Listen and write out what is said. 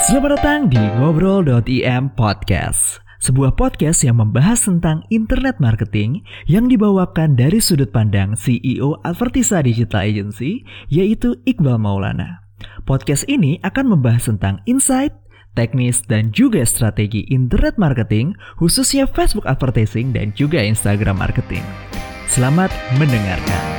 Selamat datang di Ngobrol.im Podcast Sebuah podcast yang membahas tentang internet marketing yang dibawakan dari sudut pandang CEO Advertisa Digital Agency yaitu Iqbal Maulana. Podcast ini akan membahas tentang insight, teknis, dan juga strategi internet marketing khususnya Facebook advertising dan juga Instagram marketing. Selamat mendengarkan.